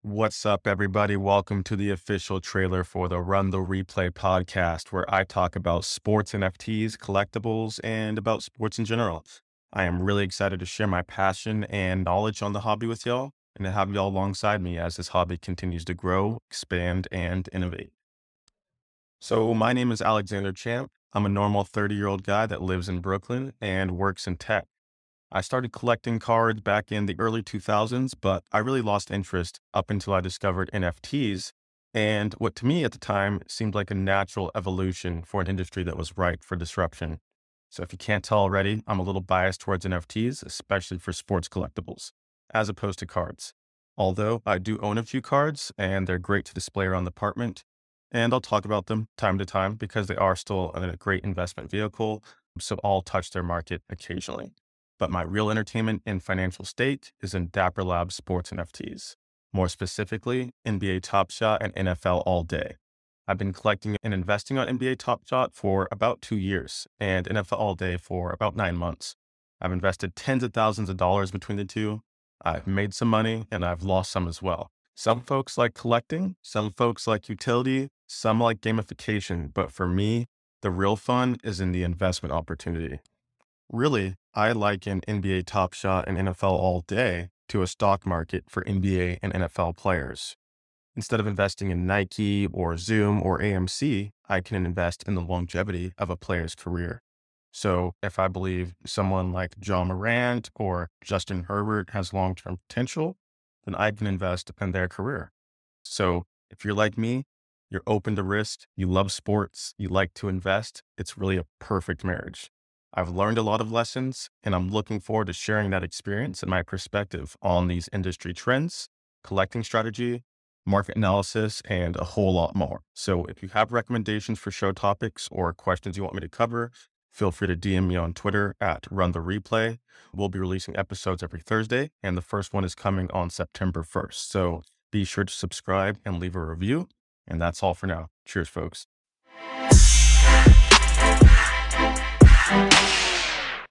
What's up, everybody? Welcome to the official trailer for the Run the Replay podcast, where I talk about sports NFTs, collectibles, and about sports in general. I am really excited to share my passion and knowledge on the hobby with y'all and to have y'all alongside me as this hobby continues to grow, expand, and innovate. So, my name is Alexander Champ. I'm a normal 30 year old guy that lives in Brooklyn and works in tech. I started collecting cards back in the early 2000s, but I really lost interest up until I discovered NFTs and what to me at the time seemed like a natural evolution for an industry that was ripe for disruption. So if you can't tell already, I'm a little biased towards NFTs, especially for sports collectibles, as opposed to cards. Although I do own a few cards and they're great to display around the apartment, and I'll talk about them time to time because they are still a great investment vehicle. So I'll touch their market occasionally but my real entertainment and financial state is in Dapper Labs sports NFTs, more specifically, NBA Top Shot and NFL All Day. I've been collecting and investing on NBA Top Shot for about two years and NFL All Day for about nine months. I've invested tens of thousands of dollars between the two. I've made some money and I've lost some as well. Some folks like collecting, some folks like utility, some like gamification, but for me, the real fun is in the investment opportunity. Really, I liken NBA Top Shot and NFL All Day to a stock market for NBA and NFL players. Instead of investing in Nike or Zoom or AMC, I can invest in the longevity of a player's career. So if I believe someone like Ja Morant or Justin Herbert has long term potential, then I can invest in their career. So if you're like me, you're open to risk, you love sports, you like to invest, it's really a perfect marriage. I've learned a lot of lessons, and I'm looking forward to sharing that experience and my perspective on these industry trends, collecting strategy, market analysis, and a whole lot more. So if you have recommendations for show topics or questions you want me to cover, feel free to DM me on Twitter at Run the Replay. We'll be releasing episodes every Thursday, and the first one is coming on September 1st. So be sure to subscribe and leave a review. And that's all for now. Cheers, folks.